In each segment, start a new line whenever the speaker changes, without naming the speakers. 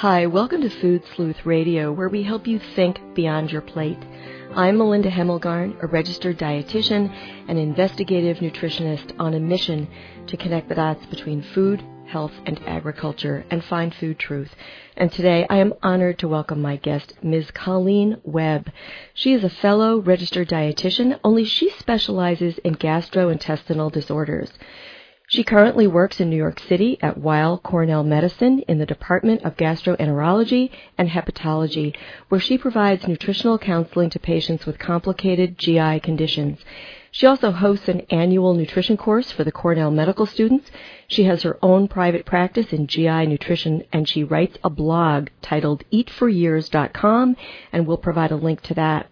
Hi, welcome to Food Sleuth Radio, where we help you think beyond your plate. I'm Melinda Hemmelgarn, a registered dietitian and investigative nutritionist on a mission to connect the dots between food, health, and agriculture and find food truth. And today I am honored to welcome my guest, Ms. Colleen Webb. She is a fellow registered dietitian, only she specializes in gastrointestinal disorders. She currently works in New York City at Weill Cornell Medicine in the Department of Gastroenterology and Hepatology, where she provides nutritional counseling to patients with complicated GI conditions. She also hosts an annual nutrition course for the Cornell medical students. She has her own private practice in GI nutrition and she writes a blog titled eatforyears.com and we'll provide a link to that.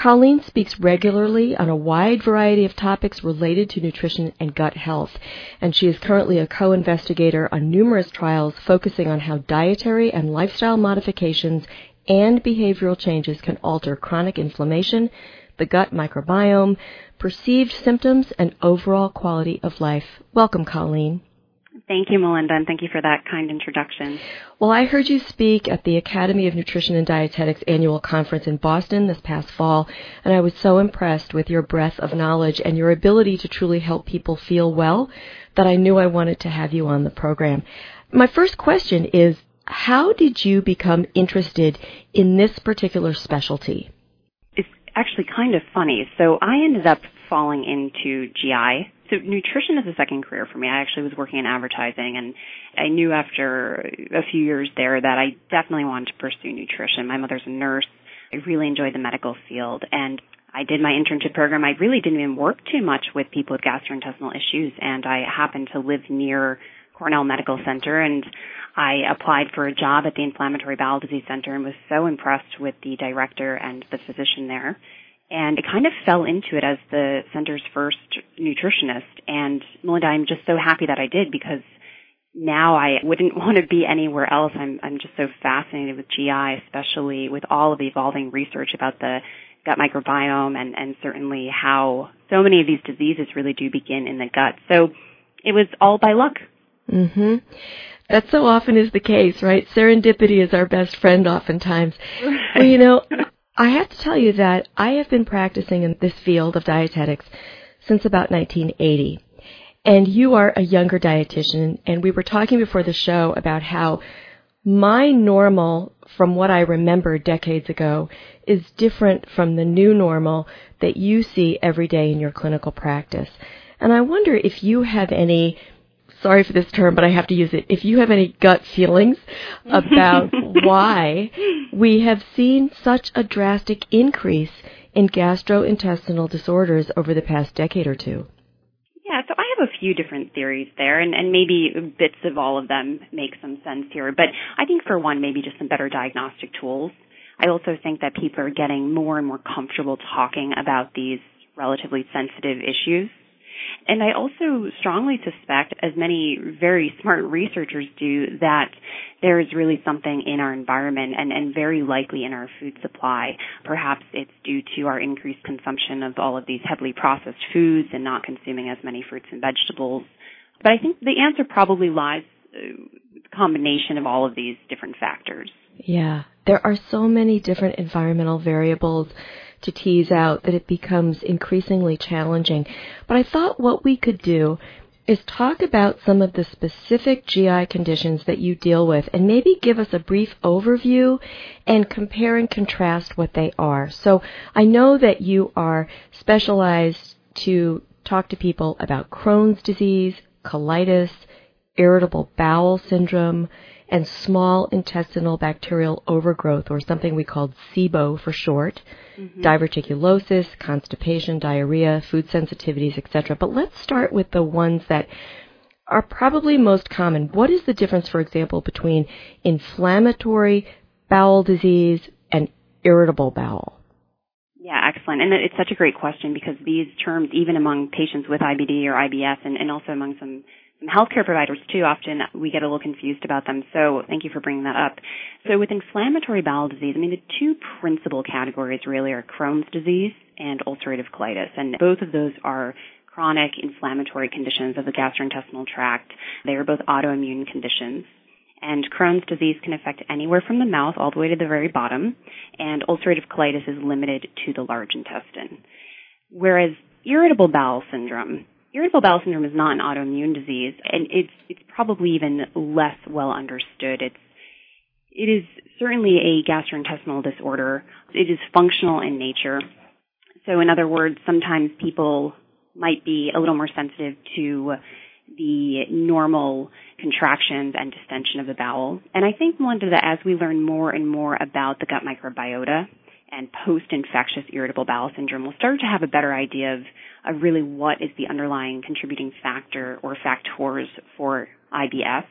Colleen speaks regularly on a wide variety of topics related to nutrition and gut health, and she is currently a co-investigator on numerous trials focusing on how dietary and lifestyle modifications and behavioral changes can alter chronic inflammation, the gut microbiome, perceived symptoms, and overall quality of life. Welcome, Colleen.
Thank you, Melinda, and thank you for that kind introduction.
Well, I heard you speak at the Academy of Nutrition and Dietetics annual conference in Boston this past fall, and I was so impressed with your breadth of knowledge and your ability to truly help people feel well that I knew I wanted to have you on the program. My first question is, how did you become interested in this particular specialty?
It's actually kind of funny. So I ended up falling into GI so nutrition is a second career for me. I actually was working in advertising and I knew after a few years there that I definitely wanted to pursue nutrition. My mother's a nurse. I really enjoyed the medical field and I did my internship program. I really didn't even work too much with people with gastrointestinal issues and I happened to live near Cornell Medical Center and I applied for a job at the Inflammatory Bowel Disease Center and was so impressed with the director and the physician there and I kind of fell into it as the center's first nutritionist. And Melinda, I'm just so happy that I did because now I wouldn't want to be anywhere else. I'm I'm just so fascinated with GI, especially with all of the evolving research about the gut microbiome and and certainly how so many of these diseases really do begin in the gut. So it was all by luck.
Mhm. That so often is the case, right? Serendipity is our best friend oftentimes. Right. Well, you know, I have to tell you that I have been practicing in this field of dietetics since about 1980. And you are a younger dietitian, and we were talking before the show about how my normal from what I remember decades ago is different from the new normal that you see every day in your clinical practice. And I wonder if you have any sorry for this term, but I have to use it. If you have any gut feelings about why we have seen such a drastic increase in gastrointestinal disorders over the past decade or two.
Yeah, so I have a few different theories there, and, and maybe bits of all of them make some sense here. But I think for one, maybe just some better diagnostic tools. I also think that people are getting more and more comfortable talking about these relatively sensitive issues. And I also strongly suspect, as many very smart researchers do, that there is really something in our environment and, and very likely in our food supply. Perhaps it's due to our increased consumption of all of these heavily processed foods and not consuming as many fruits and vegetables. But I think the answer probably lies uh, combination of all of these different factors.
Yeah, there are so many different environmental variables to tease out that it becomes increasingly challenging. But I thought what we could do is talk about some of the specific GI conditions that you deal with and maybe give us a brief overview and compare and contrast what they are. So I know that you are specialized to talk to people about Crohn's disease, colitis, irritable bowel syndrome, and small intestinal bacterial overgrowth, or something we called SIBO for short, mm-hmm. diverticulosis, constipation, diarrhea, food sensitivities, etc. But let's start with the ones that are probably most common. What is the difference, for example, between inflammatory bowel disease and irritable bowel?
Yeah, excellent. And it's such a great question because these terms, even among patients with IBD or IBS and, and also among some, some healthcare providers too, often we get a little confused about them. So thank you for bringing that up. So with inflammatory bowel disease, I mean, the two principal categories really are Crohn's disease and ulcerative colitis. And both of those are chronic inflammatory conditions of the gastrointestinal tract. They are both autoimmune conditions. And Crohn's disease can affect anywhere from the mouth all the way to the very bottom, and ulcerative colitis is limited to the large intestine. Whereas irritable bowel syndrome, irritable bowel syndrome is not an autoimmune disease, and it's it's probably even less well understood. It's it is certainly a gastrointestinal disorder. It is functional in nature. So in other words, sometimes people might be a little more sensitive to the normal contractions and distension of the bowel. And I think, Melinda, that as we learn more and more about the gut microbiota and post-infectious irritable bowel syndrome, we'll start to have a better idea of, of really what is the underlying contributing factor or factors for IBS.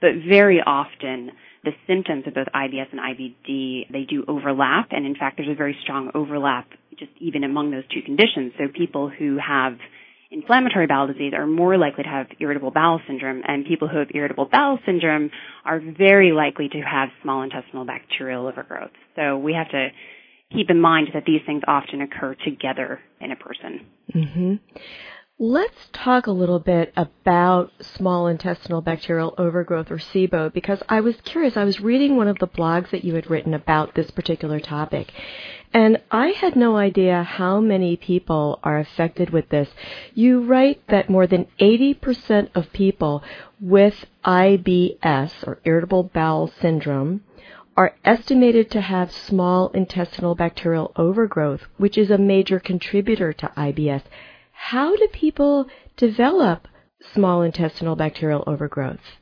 But very often, the symptoms of both IBS and IBD, they do overlap. And in fact, there's a very strong overlap just even among those two conditions. So people who have inflammatory bowel disease are more likely to have irritable bowel syndrome, and people who have irritable bowel syndrome are very likely to have small intestinal bacterial overgrowth. So we have to keep in mind that these things often occur together in a person.
Mm-hmm. Let's talk a little bit about small intestinal bacterial overgrowth or SIBO because I was curious. I was reading one of the blogs that you had written about this particular topic. And I had no idea how many people are affected with this. You write that more than 80% of people with IBS or irritable bowel syndrome are estimated to have small intestinal bacterial overgrowth, which is a major contributor to IBS. How do people develop small intestinal bacterial overgrowth?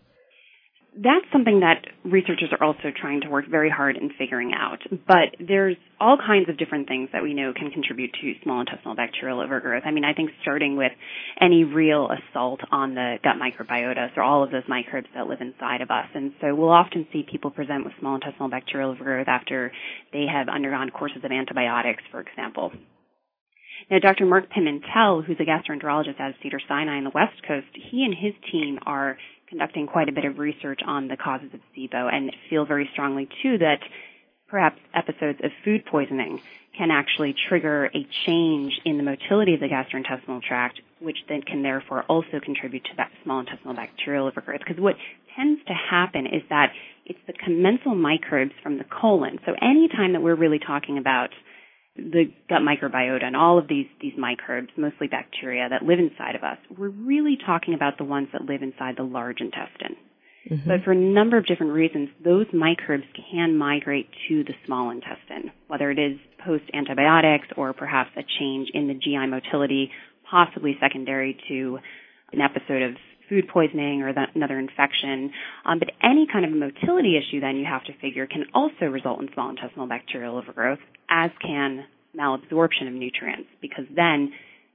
That's something that researchers are also trying to work very hard in figuring out. But there's all kinds of different things that we know can contribute to small intestinal bacterial overgrowth. I mean, I think starting with any real assault on the gut microbiota, so all of those microbes that live inside of us. And so we'll often see people present with small intestinal bacterial overgrowth after they have undergone courses of antibiotics, for example. Now, Dr. Mark Pimentel, who's a gastroenterologist at Cedar Sinai on the West Coast, he and his team are conducting quite a bit of research on the causes of SIBO and feel very strongly too that perhaps episodes of food poisoning can actually trigger a change in the motility of the gastrointestinal tract, which then can therefore also contribute to that small intestinal bacterial overgrowth. Because what tends to happen is that it's the commensal microbes from the colon. So anytime that we're really talking about the gut microbiota and all of these, these microbes, mostly bacteria that live inside of us, we're really talking about the ones that live inside the large intestine. Mm-hmm. But for a number of different reasons, those microbes can migrate to the small intestine, whether it is post antibiotics or perhaps a change in the GI motility, possibly secondary to an episode of food poisoning or that, another infection. Um, but any kind of motility issue then you have to figure can also result in small intestinal bacterial overgrowth, as can malabsorption of nutrients, because then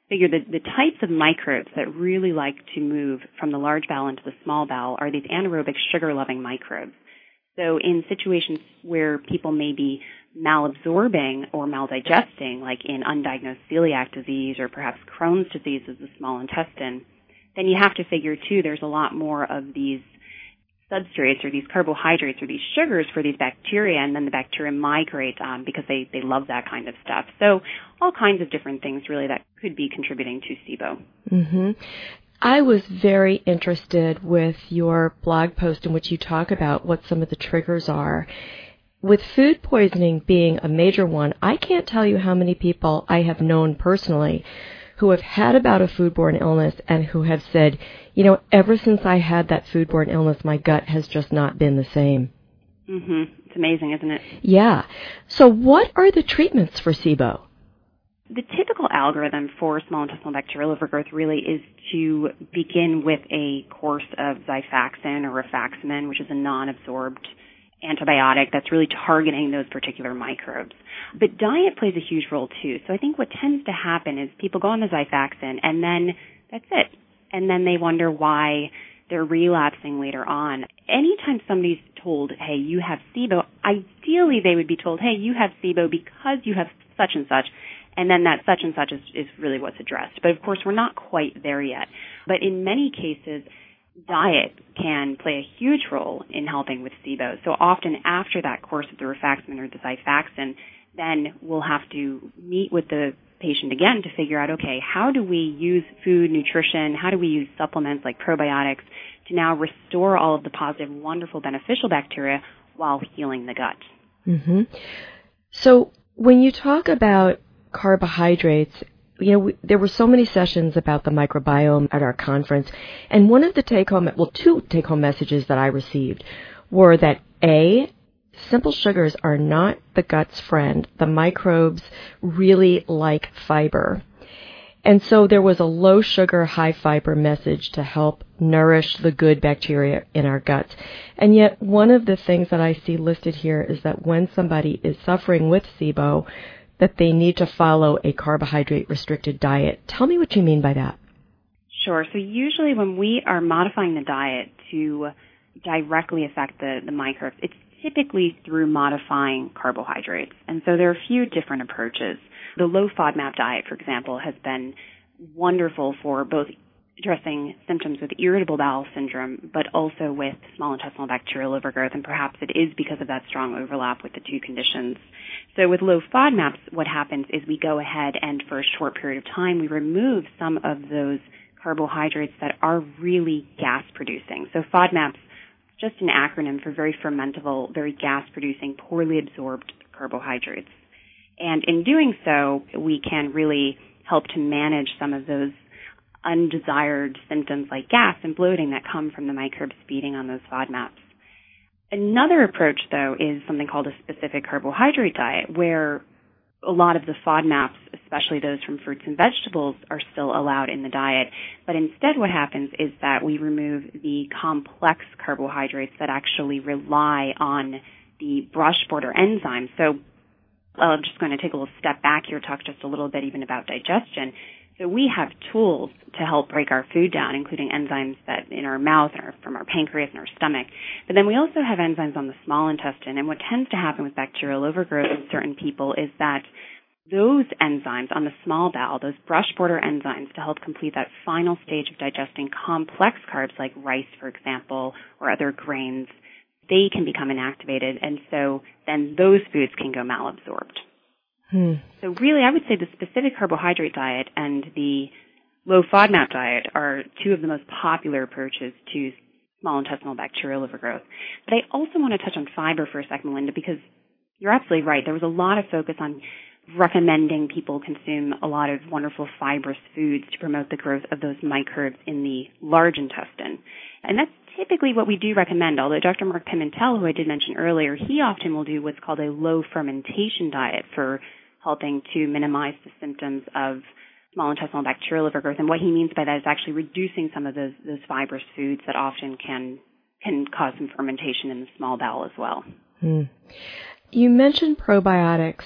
figure the types of microbes that really like to move from the large bowel into the small bowel are these anaerobic sugar-loving microbes. So in situations where people may be malabsorbing or maldigesting, like in undiagnosed celiac disease or perhaps Crohn's disease of the small intestine, then you have to figure too there's a lot more of these substrates or these carbohydrates or these sugars for these bacteria and then the bacteria migrate um, because they, they love that kind of stuff. So all kinds of different things really that could be contributing to SIBO.
Mm-hmm. I was very interested with your blog post in which you talk about what some of the triggers are. With food poisoning being a major one, I can't tell you how many people I have known personally who have had about a foodborne illness and who have said, you know, ever since I had that foodborne illness, my gut has just not been the same.
Mhm. It's amazing, isn't it?
Yeah. So what are the treatments for SIBO?
The typical algorithm for small intestinal bacterial overgrowth really is to begin with a course of Xifaxan or rifaximin, which is a non-absorbed antibiotic that's really targeting those particular microbes. But diet plays a huge role too. So I think what tends to happen is people go on the Xifaxan and then that's it. And then they wonder why they're relapsing later on. Anytime somebody's told, hey, you have SIBO, ideally they would be told, hey, you have SIBO because you have such and such. And then that such and such is, is really what's addressed. But of course, we're not quite there yet. But in many cases, diet can play a huge role in helping with SIBO. So often after that course of the rifaximin or the Xifaxan, then we'll have to meet with the patient again to figure out, okay, how do we use food, nutrition, how do we use supplements like probiotics to now restore all of the positive, wonderful, beneficial bacteria while healing the gut?
Mm-hmm. So when you talk about carbohydrates, you know, we, there were so many sessions about the microbiome at our conference, and one of the take-home, well, two take-home messages that I received were that A, simple sugars are not the gut's friend. The microbes really like fiber. And so there was a low sugar, high fiber message to help nourish the good bacteria in our guts. And yet one of the things that I see listed here is that when somebody is suffering with SIBO, that they need to follow a carbohydrate restricted diet. Tell me what you mean by that.
Sure. So usually when we are modifying the diet to directly affect the, the microbes, it's typically through modifying carbohydrates. And so there are a few different approaches. The low FODMAP diet, for example, has been wonderful for both addressing symptoms with irritable bowel syndrome, but also with small intestinal bacterial overgrowth, and perhaps it is because of that strong overlap with the two conditions. So with low FODMAPs, what happens is we go ahead and for a short period of time, we remove some of those carbohydrates that are really gas producing. So FODMAPs just an acronym for very fermentable, very gas producing, poorly absorbed carbohydrates. And in doing so, we can really help to manage some of those undesired symptoms like gas and bloating that come from the microbes feeding on those FODMAPs. Another approach, though, is something called a specific carbohydrate diet, where a lot of the FODMAPs, especially those from fruits and vegetables, are still allowed in the diet. But instead what happens is that we remove the complex carbohydrates that actually rely on the brush border enzymes. So I'm just going to take a little step back here, talk just a little bit even about digestion. So we have tools to help break our food down, including enzymes that in our mouth or from our pancreas and our stomach. But then we also have enzymes on the small intestine. And what tends to happen with bacterial overgrowth in certain people is that those enzymes on the small bowel, those brush border enzymes to help complete that final stage of digesting complex carbs like rice, for example, or other grains, they can become inactivated. And so then those foods can go malabsorbed. Hmm. So really, I would say the specific carbohydrate diet and the low FODMAP diet are two of the most popular approaches to small intestinal bacterial overgrowth. But I also want to touch on fiber for a second, Linda, because you're absolutely right. There was a lot of focus on recommending people consume a lot of wonderful fibrous foods to promote the growth of those microbes in the large intestine. And that's typically what we do recommend, although Dr. Mark Pimentel, who I did mention earlier, he often will do what's called a low fermentation diet for helping to minimize the symptoms of small intestinal bacterial overgrowth. And what he means by that is actually reducing some of those, those fibrous foods that often can can cause some fermentation in the small bowel as well. Hmm.
You mentioned probiotics.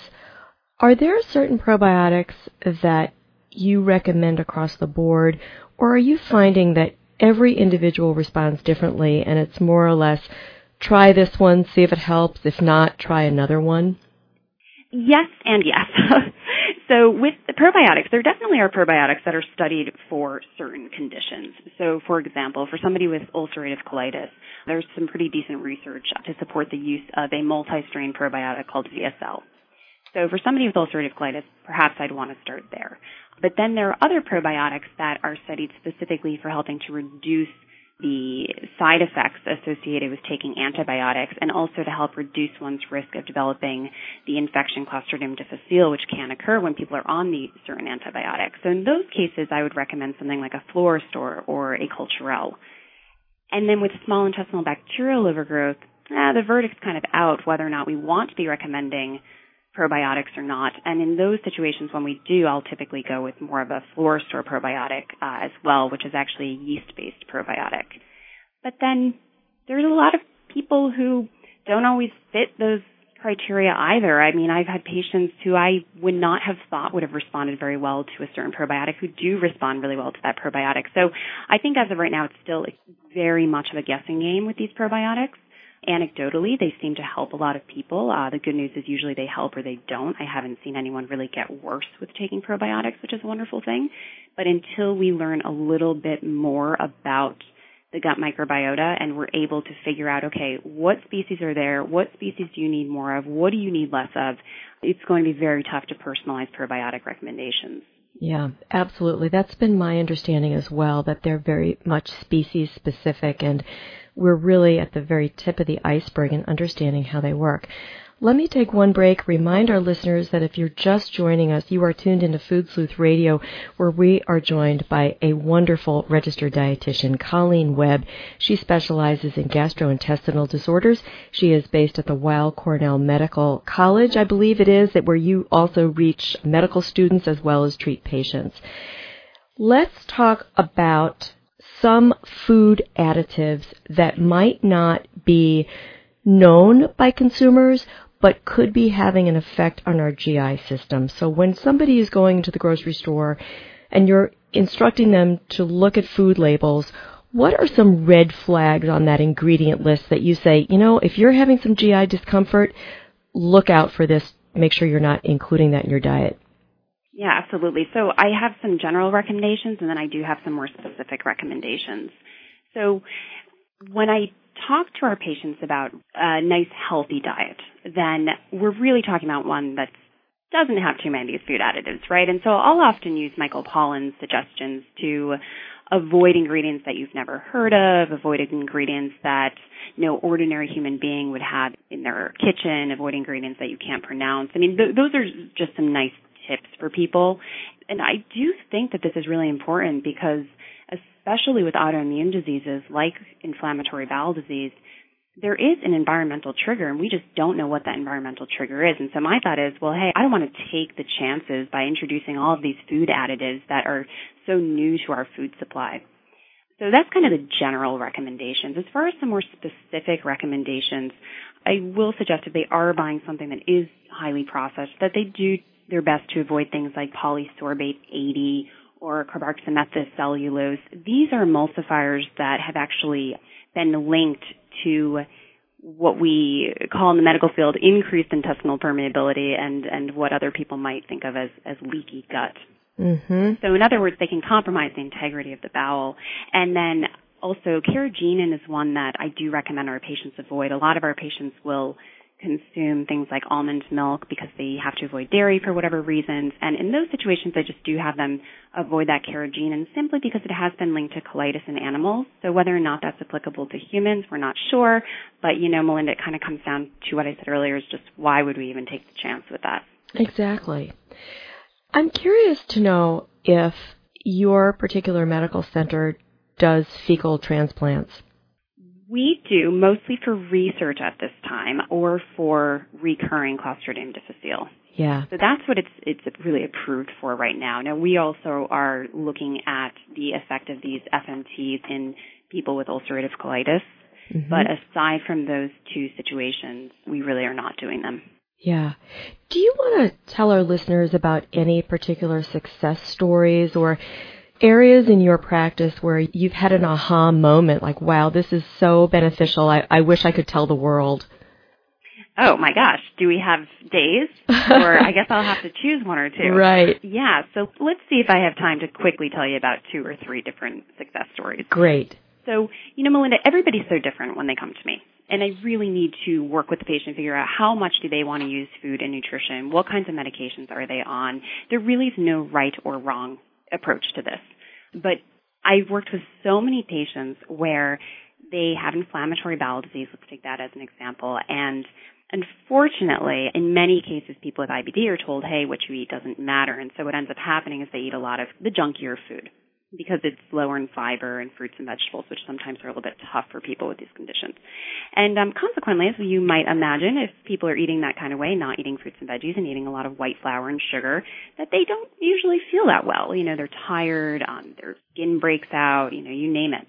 Are there certain probiotics that you recommend across the board, or are you finding that every individual responds differently and it's more or less try this one, see if it helps, if not, try another one?
Yes and yes. so with the probiotics, there definitely are probiotics that are studied for certain conditions. So for example, for somebody with ulcerative colitis, there's some pretty decent research to support the use of a multi-strain probiotic called VSL. So for somebody with ulcerative colitis, perhaps I'd want to start there. But then there are other probiotics that are studied specifically for helping to reduce the side effects associated with taking antibiotics and also to help reduce one's risk of developing the infection Clostridium difficile, which can occur when people are on the certain antibiotics. So in those cases, I would recommend something like a Florastor or a Culturelle. And then with small intestinal bacterial overgrowth, eh, the verdict's kind of out whether or not we want to be recommending probiotics or not. And in those situations when we do, I'll typically go with more of a Florastor probiotic uh, as well, which is actually a yeast-based probiotic. But then there's a lot of people who don't always fit those criteria either. I mean, I've had patients who I would not have thought would have responded very well to a certain probiotic who do respond really well to that probiotic. So I think as of right now, it's still very much of a guessing game with these probiotics. Anecdotally, they seem to help a lot of people. Uh, the good news is usually they help or they don't. I haven't seen anyone really get worse with taking probiotics, which is a wonderful thing. But until we learn a little bit more about the gut microbiota and we're able to figure out, okay, what species are there? What species do you need more of? What do you need less of? It's going to be very tough to personalize probiotic recommendations.
Yeah, absolutely. That's been my understanding as well, that they're very much species specific and we're really at the very tip of the iceberg in understanding how they work. Let me take one break, remind our listeners that if you're just joining us, you are tuned into Food Sleuth Radio, where we are joined by a wonderful registered dietitian, Colleen Webb. She specializes in gastrointestinal disorders. She is based at the Weill Cornell Medical College, I believe it is, that where you also reach medical students as well as treat patients. Let's talk about some food additives that might not be known by consumers but could be having an effect on our GI system. So when somebody is going to the grocery store and you're instructing them to look at food labels, what are some red flags on that ingredient list that you say, you know, if you're having some GI discomfort, look out for this. Make sure you're not including that in your diet.
Yeah, absolutely. So I have some general recommendations and then I do have some more specific recommendations. So when I talk to our patients about a nice healthy diet, then we're really talking about one that doesn't have too many of these food additives, right? And so I'll often use Michael Pollan's suggestions to avoid ingredients that you've never heard of, avoid ingredients that no ordinary human being would have in their kitchen, avoid ingredients that you can't pronounce. I mean, th- those are just some nice tips for people. And I do think that this is really important because especially with autoimmune diseases like inflammatory bowel disease, there is an environmental trigger and we just don't know what that environmental trigger is. And so my thought is, well, hey, I don't want to take the chances by introducing all of these food additives that are so new to our food supply. So that's kind of the general recommendations. As far as some more specific recommendations, I will suggest if they are buying something that is highly processed, that they do their best to avoid things like polysorbate 80 or carboxymethylcellulose. These are emulsifiers that have actually been linked to what we call in the medical field increased intestinal permeability and, and what other people might think of as, as leaky gut.
Mm-hmm.
So in other words, they can compromise the integrity of the bowel. And then also carrageenan is one that I do recommend our patients avoid. A lot of our patients will consume things like almond milk because they have to avoid dairy for whatever reasons. And in those situations, I just do have them avoid that carrageenan simply because it has been linked to colitis in animals. So whether or not that's applicable to humans, we're not sure. But, you know, Melinda, it kind of comes down to what I said earlier is just why would we even take the chance with that?
Exactly. I'm curious to know if your particular medical center does fecal transplants.
We do mostly for research at this time or for recurring Clostridium difficile.
Yeah.
So that's what it's it's really approved for right now. Now we also are looking at the effect of these FMTs in people with ulcerative colitis. Mm-hmm. But aside from those two situations, we really are not doing them.
Yeah. Do you want to tell our listeners about any particular success stories or areas in your practice where you've had an aha moment, like, wow, this is so beneficial. I, I wish I could tell the world.
Oh my gosh, do we have days? or I guess I'll have to choose one or two.
Right.
Yeah, so let's see if I have time to quickly tell you about two or three different success stories.
Great.
So, you know, Melinda, everybody's so different when they come to me. And I really need to work with the patient to figure out how much do they want to use food and nutrition, what kinds of medications are they on. There really is no right or wrong approach to this. But I've worked with so many patients where they have inflammatory bowel disease. Let's take that as an example. And unfortunately, in many cases, people with IBD are told, hey, what you eat doesn't matter. And so what ends up happening is they eat a lot of the junkier food because it's lower in fiber and fruits and vegetables, which sometimes are a little bit tough for people with these conditions. And um, consequently, as you might imagine, if people are eating that kind of way, not eating fruits and veggies and eating a lot of white flour and sugar, that they don't usually feel that well. You know, they're tired, um, their skin breaks out, you know, you name it.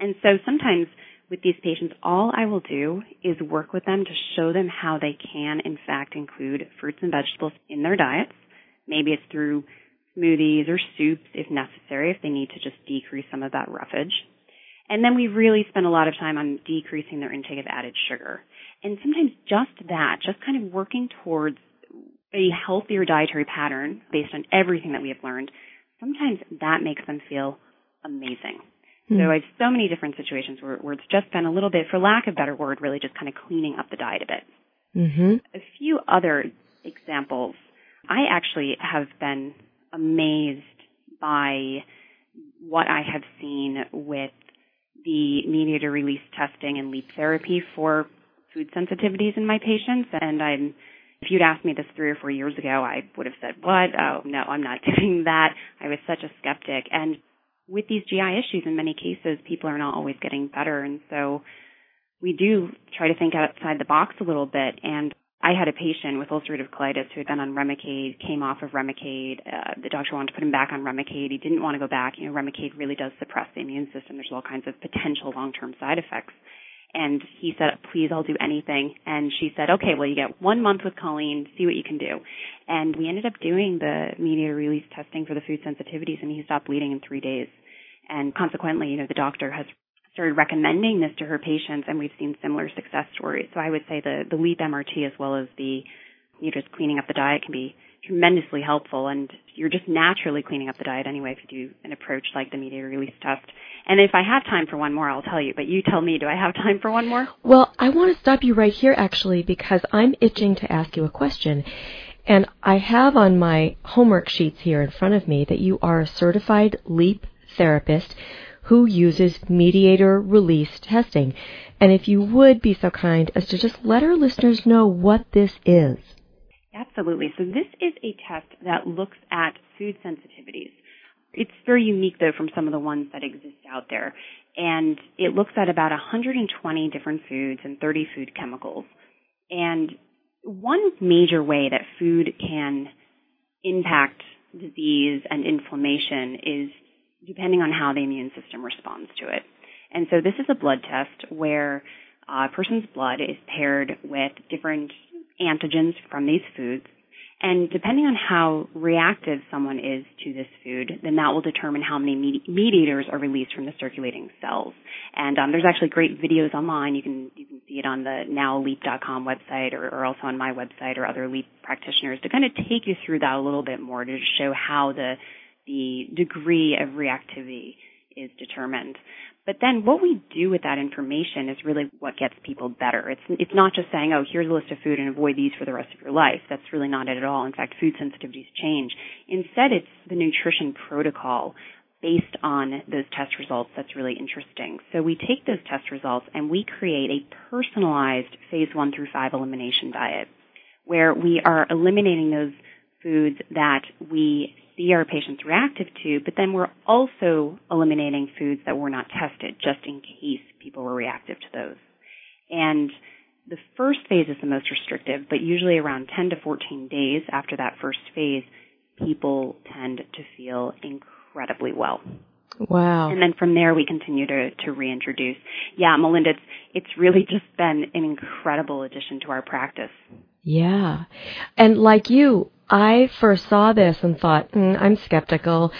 And so sometimes with these patients, all I will do is work with them to show them how they can, in fact, include fruits and vegetables in their diets. Maybe it's through smoothies or soups if necessary, if they need to just decrease some of that roughage. And then we really spend a lot of time on decreasing their intake of added sugar. And sometimes just that, just kind of working towards a healthier dietary pattern based on everything that we have learned, sometimes that makes them feel amazing. Mm. So I have so many different situations where, where, it's just been a little bit, for lack of a better word, really just kind of cleaning up the diet a bit.
Mm-hmm.
A few other examples. I actually have been amazed by what I have seen with the mediator release testing and LEAP therapy for food sensitivities in my patients. And I'm, if you'd asked me this three or four years ago, I would have said, what? Oh, no, I'm not doing that. I was such a skeptic. And with these GI issues, in many cases, people are not always getting better. And so we do try to think outside the box a little bit. And I had a patient with ulcerative colitis who had been on Remicade, came off of Remicade. Uh, the doctor wanted to put him back on Remicade. He didn't want to go back. You know, Remicade really does suppress the immune system. There's all kinds of potential long-term side effects. And he said, please, I'll do anything. And she said, okay, well, you get one month with Colleen, see what you can do. And we ended up doing the mediator release testing for the food sensitivities and he stopped bleeding in three days. And consequently, you know, the doctor has started recommending this to her patients and we've seen similar success stories. So I would say the, the LEAP MRT as well as the, you know, just cleaning up the diet can be tremendously helpful and you're just naturally cleaning up the diet anyway if you do an approach like the mediator release test. And if I have time for one more, I'll tell you, but you tell me, do I have time for one more?
Well, I want to stop you right here actually because I'm itching to ask you a question. And I have on my homework sheets here in front of me that you are a certified LEAP therapist who uses mediator release testing. And if you would be so kind as to just let our listeners know what this is.
Absolutely. So this is a test that looks at food sensitivities. It's very unique though from some of the ones that exist out there. And it looks at about 120 different foods and 30 food chemicals. And one major way that food can impact disease and inflammation is depending on how the immune system responds to it. And so this is a blood test where a person's blood is paired with different antigens from these foods. And depending on how reactive someone is to this food, then that will determine how many mediators are released from the circulating cells. And um, there's actually great videos online. You can you can see it on the nowleap.com website, or, or also on my website, or other LEAP practitioners to kind of take you through that a little bit more to show how the the degree of reactivity is determined. But then what we do with that information is really what gets people better. It's it's not just saying, oh, here's a list of food and avoid these for the rest of your life. That's really not it at all. In fact, food sensitivities change. Instead, it's the nutrition protocol based on those test results that's really interesting. So we take those test results and we create a personalized phase one through five elimination diet where we are eliminating those foods that we see our patients reactive to, but then we're also eliminating foods that were not tested just in case people were reactive to those. And the first phase is the most restrictive, but usually around 10 to 14 days after that first phase, people tend to feel incredibly well.
Wow.
And then from there we continue to, to reintroduce. Yeah, Melinda, it's, it's really just been an incredible addition to our practice.
Yeah. And like you, I first saw this and thought, mm, I'm skeptical.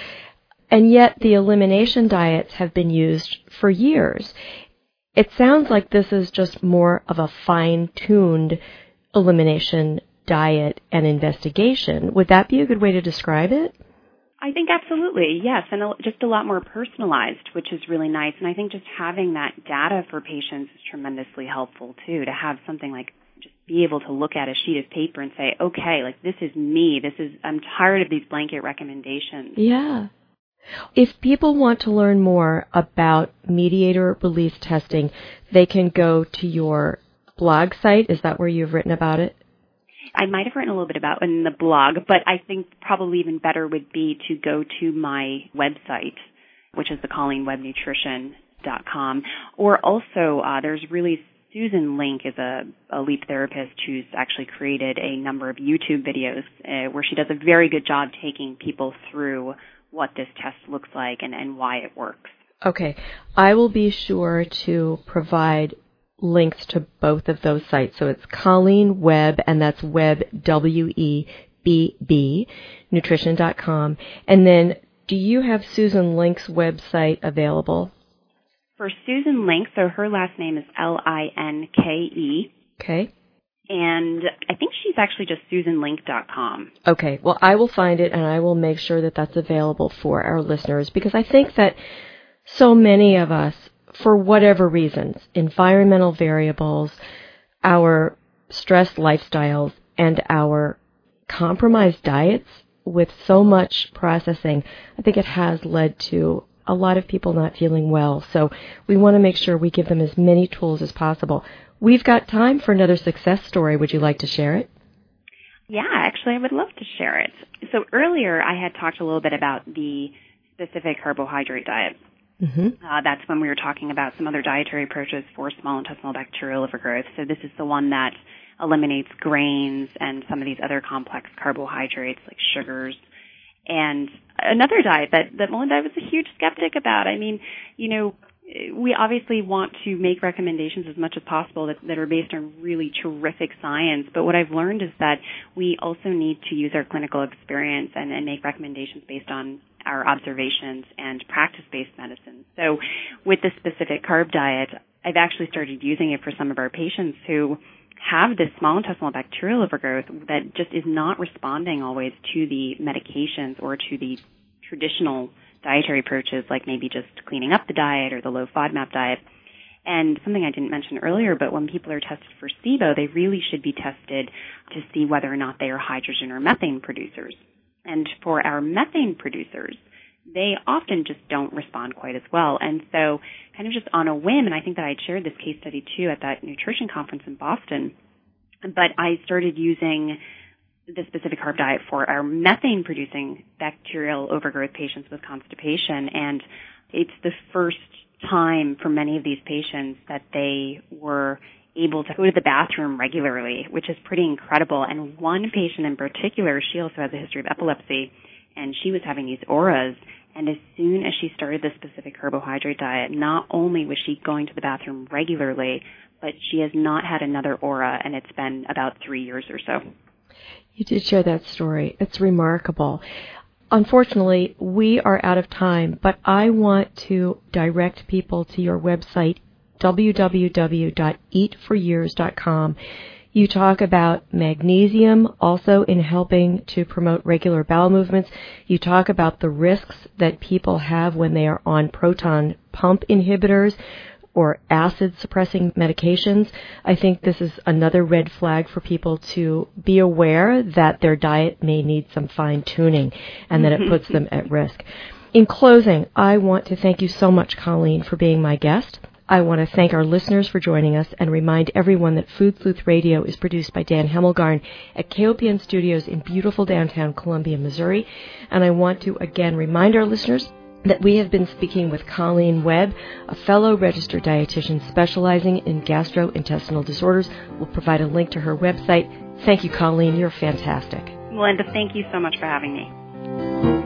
And yet the elimination diets have been used for years. It sounds like this is just more of a fine tuned elimination diet and investigation. Would that be a good way to describe it?
I think absolutely, yes, and just a lot more personalized, which is really nice. And I think just having that data for patients is tremendously helpful too, to have something like be able to look at a sheet of paper and say, okay, like this is me. This is, I'm tired of these blanket recommendations.
Yeah. If people want to learn more about mediator release testing, they can go to your blog site. Is that where you've written about it?
I might have written a little bit about in the blog, but I think probably even better would be to go to my website, which is the ColleenWebbNutrition.com. Or also, uh, there's really Susan Linke is a, a LEAP therapist who's actually created a number of YouTube videos uh, where she does a very good job taking people through what this test looks like and, and why it works.
Okay. I will be sure to provide links to both of those sites. So it's Colleen Webb, and that's Webb, W-E-B-B, nutrition.com. And then do you have Susan Linke's website available?
For Susan Linke, so her last name is L-I-N-K-E.
Okay.
And I think she's actually just susanlink.com.
Okay. Well, I will find it and I will make sure that that's available for our listeners because I think that so many of us, for whatever reasons, environmental variables, our stress lifestyles, and our compromised diets with so much processing, I think it has led to a lot of people not feeling well. So we want to make sure we give them as many tools as possible. We've got time for another success story. Would you like to share it?
Yeah, actually, I would love to share it. So earlier, I had talked a little bit about the specific carbohydrate diet. Mm-hmm. Uh, that's when we were talking about some other dietary approaches for small intestinal bacterial overgrowth. So this is the one that eliminates grains and some of these other complex carbohydrates like sugars. And another diet that, that Melinda was a huge skeptic about. I mean, you know, we obviously want to make recommendations as much as possible that, that, are based on really terrific science. But what I've learned is that we also need to use our clinical experience and, and make recommendations based on our observations and practice-based medicine. So with the specific carb diet, I've actually started using it for some of our patients who have this small intestinal bacterial overgrowth that just is not responding always to the medications or to the traditional dietary approaches like maybe just cleaning up the diet or the low FODMAP diet. And something I didn't mention earlier, but when people are tested for SIBO, they really should be tested to see whether or not they are hydrogen or methane producers. And for our methane producers, they often just don't respond quite as well. And so kind of just on a whim, and I think that I'd shared this case study too at that nutrition conference in Boston, but I started using the specific carb diet for our methane producing bacterial overgrowth patients with constipation and it's the first time for many of these patients that they were able to go to the bathroom regularly, which is pretty incredible. And one patient in particular, she also has a history of epilepsy and she was having these auras and as soon as she started this specific carbohydrate diet, not only was she going to the bathroom regularly, but she has not had another aura and it's been about three years or so.
You did share that story. It's remarkable. Unfortunately, we are out of time, but I want to direct people to your website, www.eatforyears.com. You talk about magnesium also in helping to promote regular bowel movements. You talk about the risks that people have when they are on proton pump inhibitors, or acid suppressing medications, I think this is another red flag for people to be aware that their diet may need some fine tuning and that it mm-hmm. puts them at risk. In closing, I want to thank you so much, Colleen, for being my guest. I want to thank our listeners for joining us and remind everyone that Food Sleuth Radio is produced by Dan Hemmelgarn at KOPN Studios in beautiful downtown Columbia, Missouri. And I want to again remind our listeners that we have been speaking with Colleen Webb, a fellow registered dietitian specializing in gastrointestinal disorders. We'll provide a link to her website. Thank you, Colleen. You're fantastic.
Melinda, thank you so much for having me.